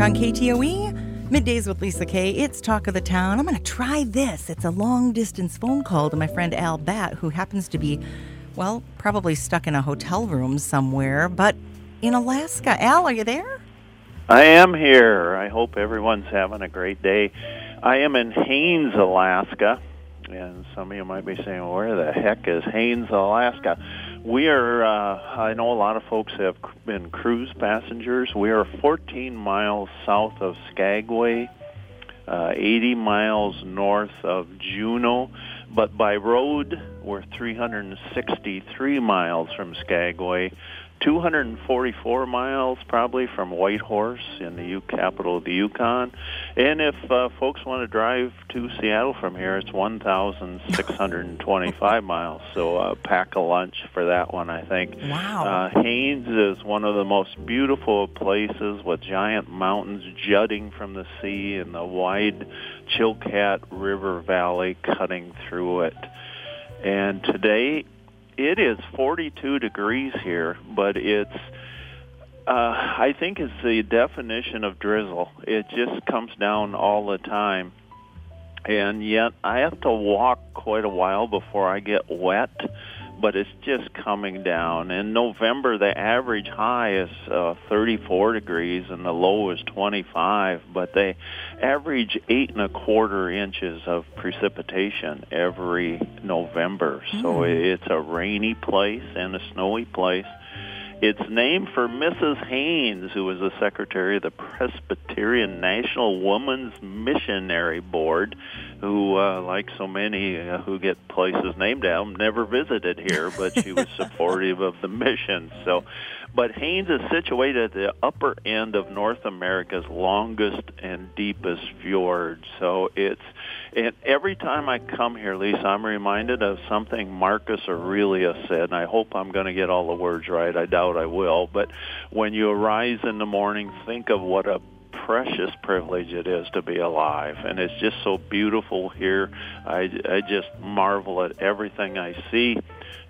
on KTOE. Middays with Lisa K. It's Talk of the Town. I'm going to try this. It's a long distance phone call to my friend Al Batt, who happens to be, well, probably stuck in a hotel room somewhere, but in Alaska. Al, are you there? I am here. I hope everyone's having a great day. I am in Haines, Alaska. And some of you might be saying, where the heck is Haines, Alaska? We are, uh, I know a lot of folks have been cruise passengers. We are 14 miles south of Skagway, uh, 80 miles north of Juneau, but by road, we're 363 miles from Skagway, 244 miles probably from Whitehorse in the U capital of the Yukon. And if uh, folks want to drive to Seattle from here, it's 1,625 miles. So uh, pack a lunch for that one, I think. Wow. Uh, Haines is one of the most beautiful places with giant mountains jutting from the sea and the wide Chilkat River Valley cutting through it. And today it is 42 degrees here, but it's uh, I think it's the definition of drizzle. It just comes down all the time. And yet I have to walk quite a while before I get wet but it's just coming down. In November, the average high is uh, 34 degrees and the low is 25, but they average eight and a quarter inches of precipitation every November. Mm. So hmm. it's a rainy place and a snowy place. It's named for Mrs. Haines, who was the secretary of the Presbyterian National Woman's Missionary Board, who, uh, like so many uh, who get places named after them, never visited here, but she was supportive of the mission. So but Haines is situated at the upper end of North America's longest and deepest fjord. So it's and every time I come here, Lisa, I'm reminded of something Marcus Aurelius said, and I hope I'm going to get all the words right. I doubt I will. But when you arise in the morning, think of what a precious privilege it is to be alive and it's just so beautiful here i i just marvel at everything i see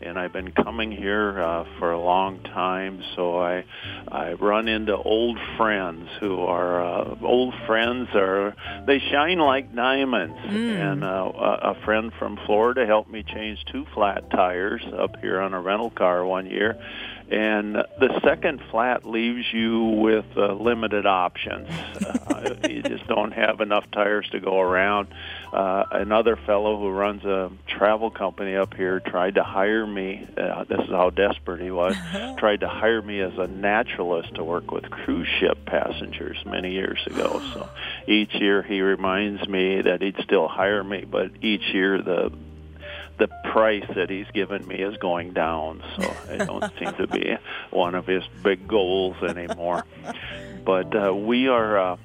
and I've been coming here uh, for a long time. So I I run into old friends who are uh, old friends are they shine like diamonds. Mm. And uh, a friend from Florida helped me change two flat tires up here on a rental car one year and the second flat leaves you with uh, limited options. Uh, you just don't have enough tires to go around. Uh, another fellow who runs a travel company up here tried to hire me. Uh, this is how desperate he was. tried to hire me as a naturalist to work with cruise ship passengers many years ago. So each year he reminds me that he'd still hire me, but each year the the price that he's given me is going down, so it don't seem to be one of his big goals anymore. But uh, we are. Uh,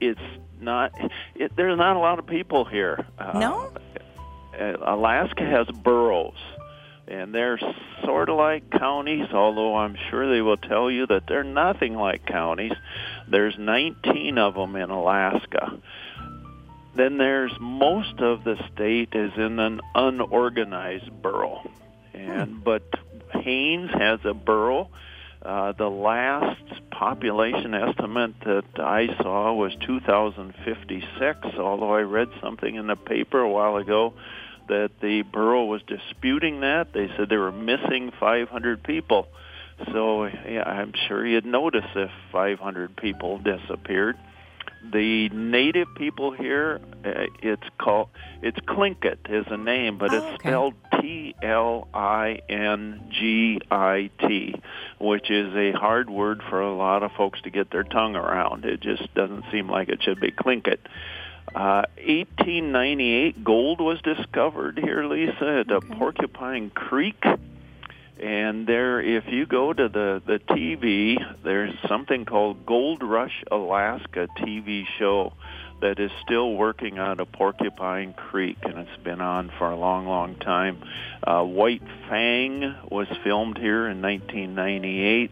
it's not. It, there's not a lot of people here. Uh, no. Alaska has boroughs, and they're sort of like counties. Although I'm sure they will tell you that they're nothing like counties. There's 19 of them in Alaska then there's most of the state is in an unorganized borough, and hmm. but Haines has a borough. Uh, the last population estimate that I saw was 2,056, although I read something in the paper a while ago that the borough was disputing that. They said they were missing 500 people. So yeah, I'm sure you'd notice if 500 people disappeared the native people here, uh, it's called it's Tlingit is a name, but oh, it's okay. spelled T L I N G I T, which is a hard word for a lot of folks to get their tongue around. It just doesn't seem like it should be Tlingit. Uh, 1898, gold was discovered here, Lisa, at okay. Porcupine Creek and there, if you go to the, the TV, there's something called Gold Rush Alaska TV show that is still working out of Porcupine Creek, and it's been on for a long, long time. Uh, White Fang was filmed here in 1998.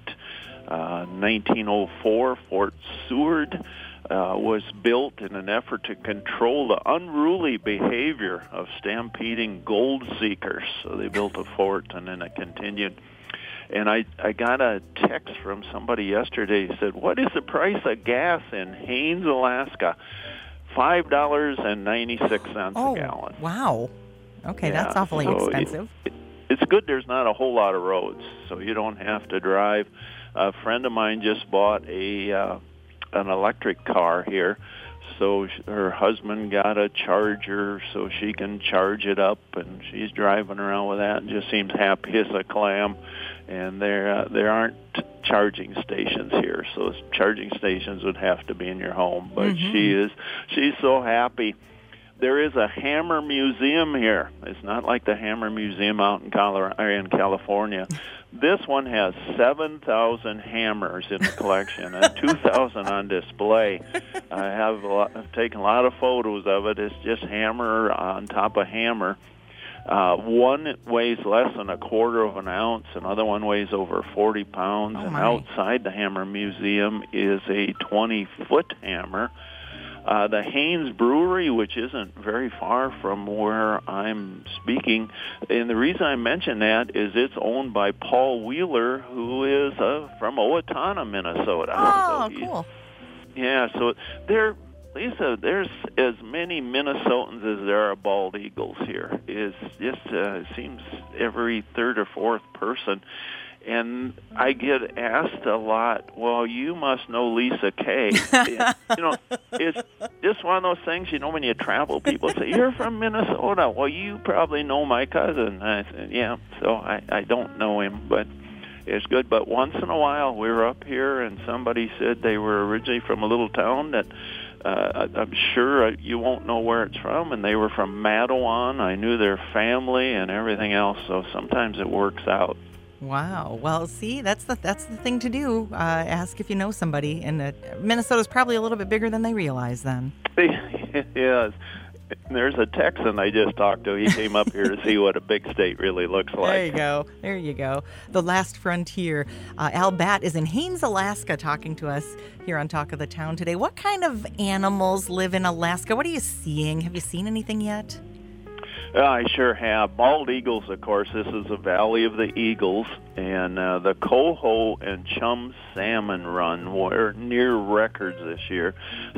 Uh, 1904, Fort Seward uh, was built in an effort to control the unruly behavior of stampeding gold seekers. So they built a fort and then it continued. And I I got a text from somebody yesterday. He said, "What is the price of gas in Haines, Alaska?" Five dollars and ninety six cents oh, a gallon. Wow. Okay, Yeah, that's awfully so expensive. It, it's good there's not a whole lot of roads, so you don't have to drive. A friend of mine just bought a uh, an electric car here, so her husband got a charger so she can charge it up, and she's driving around with that and just seems happy as a clam. And there uh, there aren't charging stations here, so charging stations would have to be in your home. But Mhm. she is she's so happy there is a hammer museum here. It's not like the hammer museum out in Colorado, in California. This one has 7,000 hammers in the collection and 2,000 on display. I have a lot, I've taken a lot of photos of it. It's just hammer on top of hammer. Uh, one weighs less than a quarter of an ounce, another one weighs over 40 pounds, Oh, and outside the Hammer Museum is a 20 foot hammer. Uh, the Haines Brewery, which isn't very far from where I'm speaking, and the reason I mention that is it's owned by Paul Wheeler, who is uh, from Owatonna, Minnesota. Oh, So cool. yeah, so there, Lisa, there's as many Minnesotans as there are bald eagles here. It's just uh, it seems every third or fourth person, and I get asked a lot. Well, you must know Lisa Kay. And, you know, it's just one of those things. You know, when you travel, people say you're from Minnesota. Well, you probably know my cousin. I said, yeah. So I I don't know him, but it's good. But once in a while, we were up here, and somebody said they were originally from a little town that uh, I- I'm sure you won't know where it's from, and they were from Madawan. I knew their family and everything else, so sometimes it works out. Wow. Well, see, that's the that's the thing to do. Uh, ask if you know somebody, and uh, Minnesota's probably a little bit bigger than they realize. Then. yes. There's a Texan I just talked to. He came up here to see what a big state really looks like. There you go. There you go. The Last Frontier. Uh, Al Batt is in Haines, Alaska, talking to us here on Talk of the Town today. What kind of animals live in Alaska? What are you seeing? Have you seen anything yet? I sure have. Bald eagles, of course. This is the Valley of the Eagles, and uh, the coho and chum salmon run were near records this year.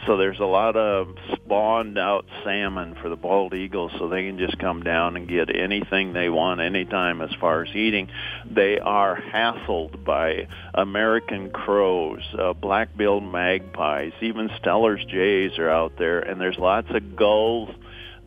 So there's a lot of spawned out salmon for the bald eagles, so they can just come down and get anything they want anytime as far as eating. They are hassled by American crows, uh, black-billed magpies, even Steller's jays are out there, and there's lots of gulls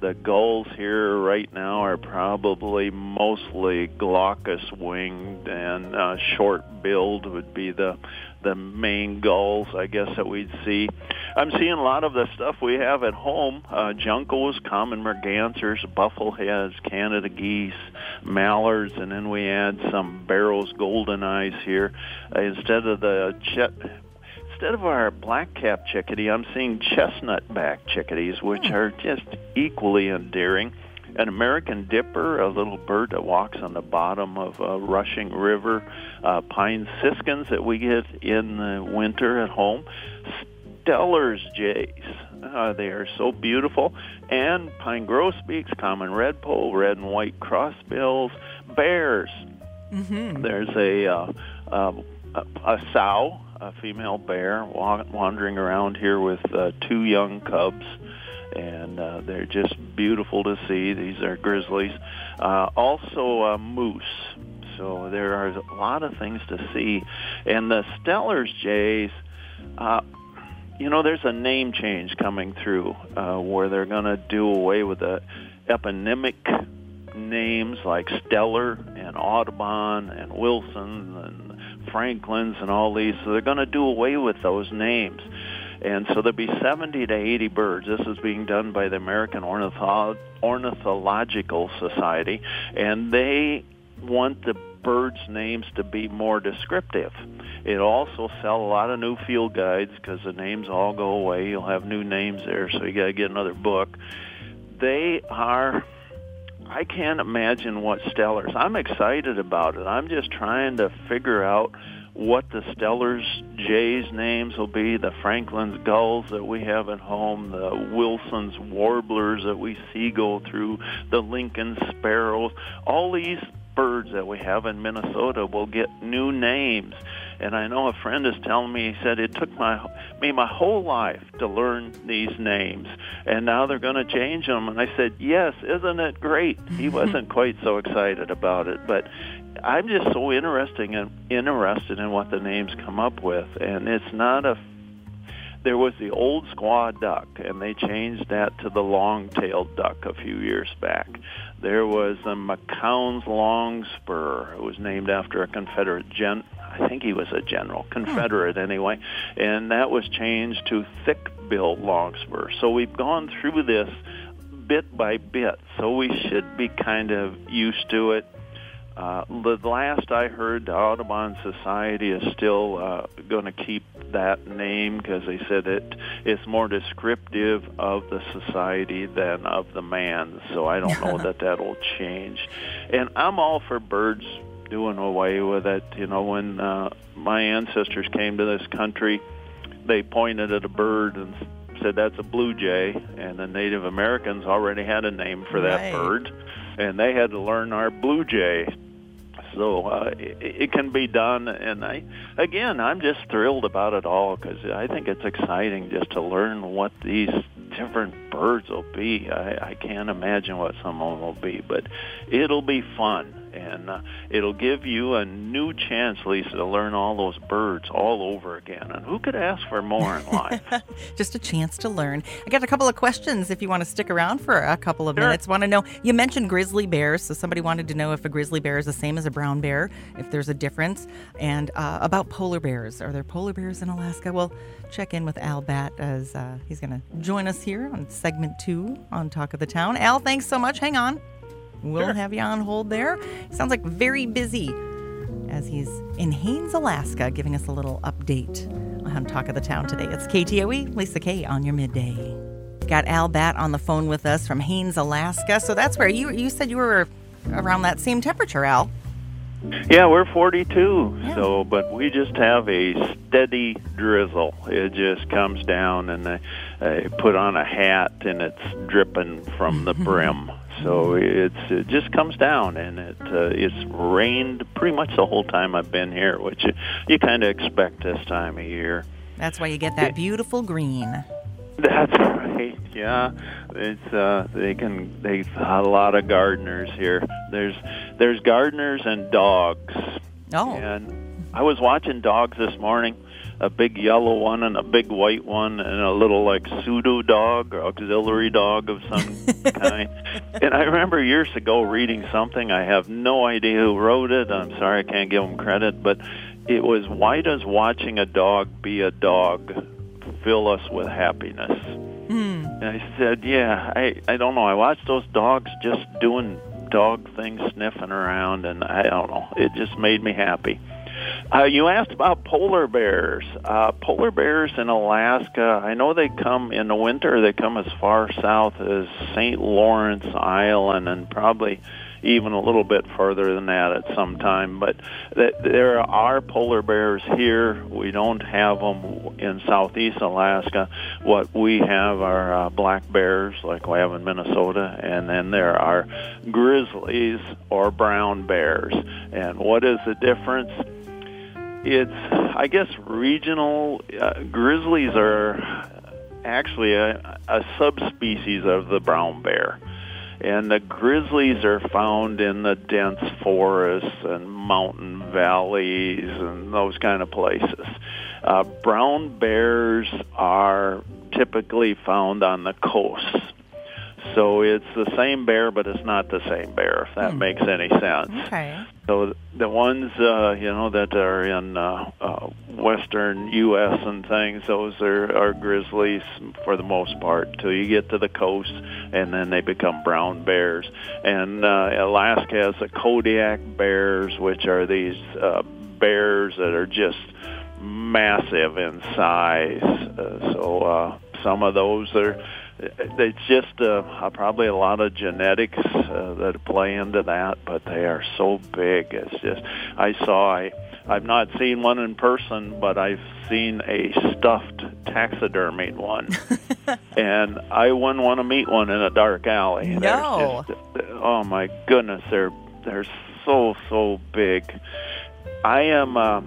the gulls here right now are probably mostly glaucous winged and uh, short billed would be the the main gulls I guess that we'd see. I'm seeing a lot of the stuff we have at home, uh, juncos, common mergansers, buffleheads, Canada geese, mallards, and then we add some Barrow's golden eyes here. Uh, instead of the chet instead of our black-cap chickadee, I'm seeing chestnut-back chickadees, which are just equally endearing. An American dipper, a little bird that walks on the bottom of a rushing river. Uh, pine siskins that we get in the winter at home. Steller's jays. Uh, they are so beautiful. And pine grosbeaks, common redpoll, red and white crossbills, bears. Mm-hmm. There's a uh, uh, a sow, a female bear, wandering around here with uh, two young cubs, and uh, they're just beautiful to see. These are grizzlies. Uh, also, uh, moose. So there are a lot of things to see, and the Steller's jays. Uh, you know, there's a name change coming through uh, where they're going to do away with the eponymic names like Steller and Audubon and Wilson and Franklin's and all these. So they're going to do away with those names. And so there'll be 70 to 80 birds. This is being done by the American Ornitho- Ornithological Society, and they want the birds' names to be more descriptive. It'll also sell a lot of new field guides because the names all go away. You'll have new names there, so you got to get another book. They are I can't imagine what Steller's. I'm excited about it. I'm just trying to figure out what the Steller's Jays names will be, the Franklin's gulls that we have at home, the Wilson's warblers that we see go through, the Lincoln sparrows. All these birds that we have in Minnesota will get new names. And I know a friend is telling me, he said, it took my, me my whole life to learn these names, and now they're going to change them. And I said, yes, isn't it great? He mm-hmm. wasn't quite so excited about it, but I'm just so interesting and interested in what the names come up with, and it's not a there was the old squaw duck, and they changed that to the long-tailed duck a few years back. There was the McCown's longspur. It was named after a Confederate gen. I think he was a general, Confederate anyway, and that was changed to thick-billed longspur. So we've gone through this bit by bit, so we should be kind of used to it uh, the last I heard, the Audubon Society is still uh, going to keep that name because they said it's more descriptive of the society than of the man. So I don't know that that'll change. And I'm all for birds doing away with it. You know, when uh, my ancestors came to this country, they pointed at a bird and said that's a blue jay, and the Native Americans already had a name for that Right. bird, and they had to learn our blue jay. So uh, it, it can be done, and I, again, I'm just thrilled about it all because I think it's exciting just to learn what these different birds will be. I, I can't imagine what some of them will be, but it'll be fun and uh, it'll give you a new chance, Lisa, to learn all those birds all over again. And who could ask for more in life? Just a chance to learn. I got a couple of questions if you want to stick around for a couple of Sure. minutes. Want to know, you mentioned grizzly bears. So somebody wanted to know if a grizzly bear is the same as a brown bear, if there's a difference. And uh, about polar bears. Are there polar bears in Alaska? Well, check in with Al Batt as uh, he's going to join us here on segment two on Talk of the Town. Al, thanks so much. Hang on. We'll Sure. have you on hold there. Sounds like very busy as he's in Haines, Alaska, giving us a little update on Talk of the Town today. It's KTOE, Lisa K on your midday. Got Al Batt on the phone with us from Haines, Alaska. So that's where you you said you were around that same temperature, Al. Yeah, we're 42. Yeah. So, but we just have a steady drizzle. It just comes down, and I, I put on a hat, and it's dripping from the brim. So it's it just comes down, and it uh, it's rained pretty much the whole time I've been here, which you, you kind of expect this time of year. That's why you get that beautiful green. That's right. Yeah, it's uh, they can they a lot of gardeners here. There's there's gardeners and dogs. Oh, And I was watching dogs this morning, a big yellow one and a big white one and a little like pseudo dog or auxiliary dog of some kind. And I remember years ago reading something. I have no idea who wrote it. I'm sorry, I can't give them credit, but it was why does watching a dog be a dog fill us with happiness? hmm. And I said, "Yeah, I I don't know. I watched those dogs just doing dog things, sniffing around, and I don't know. It just made me happy." Uh, you asked about polar bears. Uh, polar bears in Alaska. I know they come in the winter. They come as far south as St. Lawrence Island, and probably even a little bit further than that at some time. But th- there are polar bears here. We don't have them in southeast Alaska. What we have are uh, black bears, like we have in Minnesota, and then there are grizzlies or brown bears. And what is the difference? It's, I guess, regional. Uh, grizzlies are actually a, a subspecies of the brown bear. And the grizzlies are found in the dense forests and mountain valleys and those kind of places. Uh, brown bears are typically found on the coasts. So it's the same bear, but it's not the same bear, if that Hmm. makes any sense. Okay. So the ones uh, you know that are in uh, uh, western U.S. and things, those are, are grizzlies for the most part. Till you get to the coast, and then they become brown bears. And uh, Alaska has the Kodiak bears, which are these uh, bears that are just massive in size. Uh, so uh, some of those are it's just uh, uh, probably a lot of genetics uh, that play into that, but they are so big. It's just I saw I I've not seen one in person, but I've seen a stuffed taxidermied one, and I wouldn't want to meet one in a dark alley. No. Just, oh my goodness, they're they're so so big. I am uh,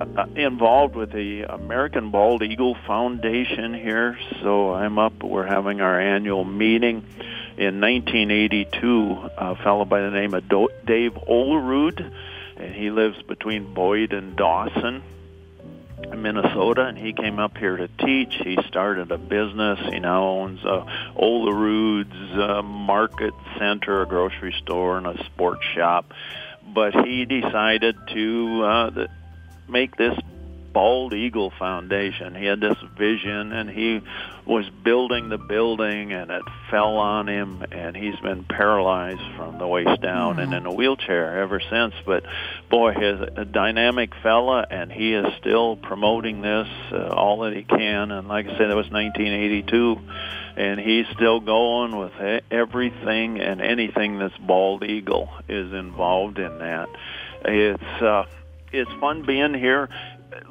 uh, involved with the American Bald Eagle Foundation here, so I'm up. We're having our annual meeting. In 1982, a fellow by the name of Dave Olerud, and he lives between Boyd and Dawson Minnesota, and he came up here to teach. He started a business. He now owns a Olerud's uh, Market Center, a grocery store, and a sports shop. But he decided to uh, make this Bald Eagle Foundation. He had this vision and he was building the building and it fell on him and he's been paralyzed from the waist down mm-hmm. and in a wheelchair ever since. But boy, he's a dynamic fella and he is still promoting this uh, all that he can. And like I said, that was 1982 and he's still going with everything and anything that's Bald Eagle is involved in that. It's uh, it's fun being here.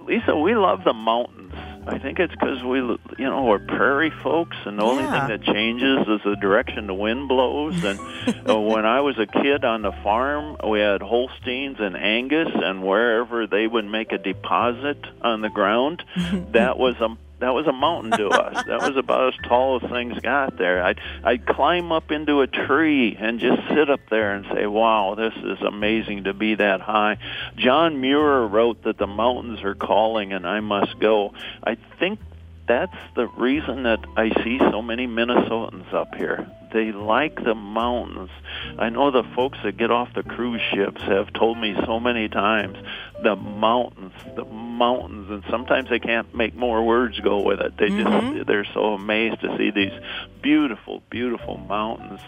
Lisa, we love the mountains. I think it's because we, you know, we're prairie folks, and the only thing that changes is the direction the wind blows. And uh, when I was a kid on the farm, we had Holsteins and Angus, and wherever they would make a deposit on the ground, that was a that was a mountain to us. That was about as tall as things got there. I'd I'd climb up into a tree and just sit up there and say, "Wow, this is amazing to be that high." John Muir wrote that the mountains are calling and I must go. I think that's the reason that I see so many Minnesotans up here. They like the mountains. I know the folks that get off the cruise ships have told me so many times the mountains, the mountains, and sometimes they can't make more words go with it. They mm-hmm. just they're so amazed to see these beautiful, beautiful mountains,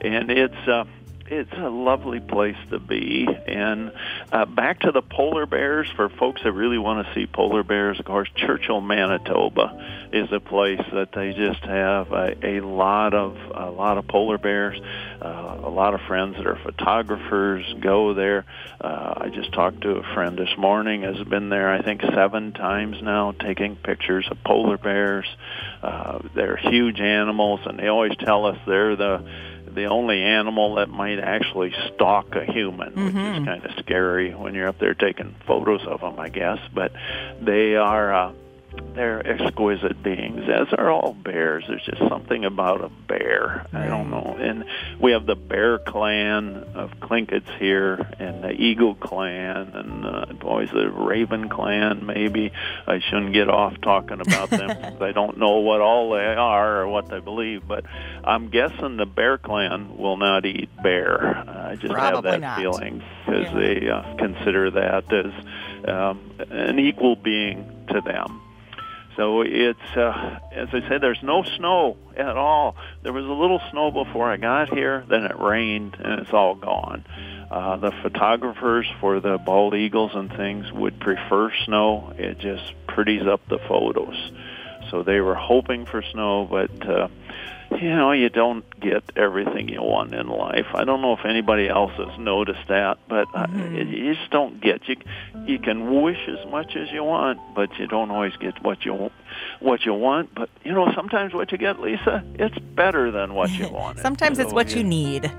and it's uh, it's a lovely place to be. And uh, back to the polar bears for folks that really want to see polar bears. Of course, Churchill, Manitoba, is a place that they just have a, a lot of a lot of polar bears. Uh, a lot of friends that are photographers go there. Uh, I just talked to a friend this morning. Has been there, I think, seven times now, taking pictures of polar bears. Uh, they're huge animals, and they always tell us they're the the only animal that might actually stalk a human, mm-hmm. which is mm-hmm. kind of scary when you're up there taking photos of them, I guess. But they are uh, they're exquisite beings, as are all bears. There's just something about a bear. I don't know. And we have the Bear Clan of Tlingits here, and the Eagle Clan, and uh, boys, the Raven Clan. Maybe I shouldn't get off talking about them because I don't know what all they are or what they believe. But I'm guessing the Bear Clan will not eat bear. I just Probably have that not. feeling because yeah. they uh, consider that as um, an equal being to them. So it's, uh, as I said, there's no snow at all. There was a little snow before I got here, then it rained, and it's all gone. Uh, the photographers for the bald eagles and things would prefer snow. It just pretties up the photos. So they were hoping for snow, but uh, you know, you don't get everything you want in life. I don't know if anybody else has noticed that, but uh, mm-hmm. uh, you just don't get. You you can wish as much as you want, but you don't always get what you what you want. But you know, sometimes what you get, Lisa, it's better than what you want. sometimes it's what you need.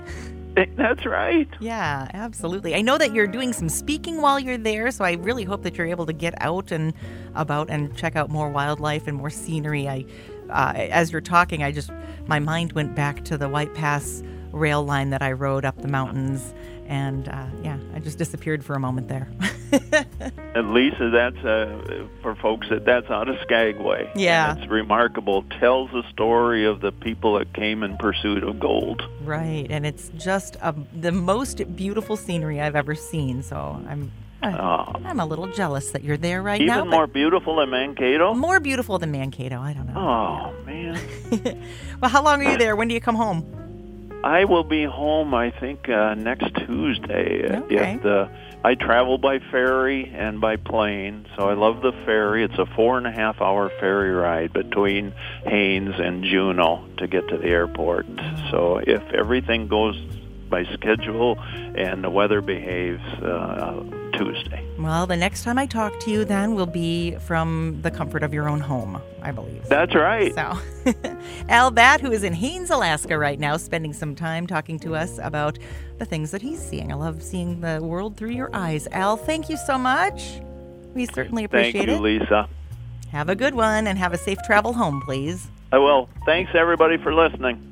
That's right. Yeah, absolutely. I know that you're doing some speaking while you're there, so I really hope that you're able to get out and about and check out more wildlife and more scenery. I uh, as you're talking, I just my mind went back to the White Pass rail line that I rode up the mountains, and uh, yeah, I just disappeared for a moment there. At least that's uh, for folks that that's out of Skagway. Yeah, and it's remarkable. Tells the story of the people that came in pursuit of gold. Right, and it's just a, the most beautiful scenery I've ever seen. So I'm Oh. I'm a little jealous that you're there right Even now. Even more beautiful than Mankato? More beautiful than Mankato. I don't know. Oh, man. well, how long are you there? When do you come home? I will be home, I think, uh, next Tuesday. Okay. If the, I travel by ferry and by plane, so I love the ferry. It's a four and a half hour ferry ride between Haines and Juneau to get to the airport. So if everything goes by schedule and the weather behaves, uh, Tuesday. Well, the next time I talk to you, then will be from the comfort of your own home, I believe. That's right. So, Al Batt, who is in Haines, Alaska right now, spending some time talking to us about the things that he's seeing. I love seeing the world through your eyes. Al, thank you so much. We certainly appreciate Thank you, it. Lisa. Have a good one and have a safe travel home, please. I will. Thanks, everybody, for listening.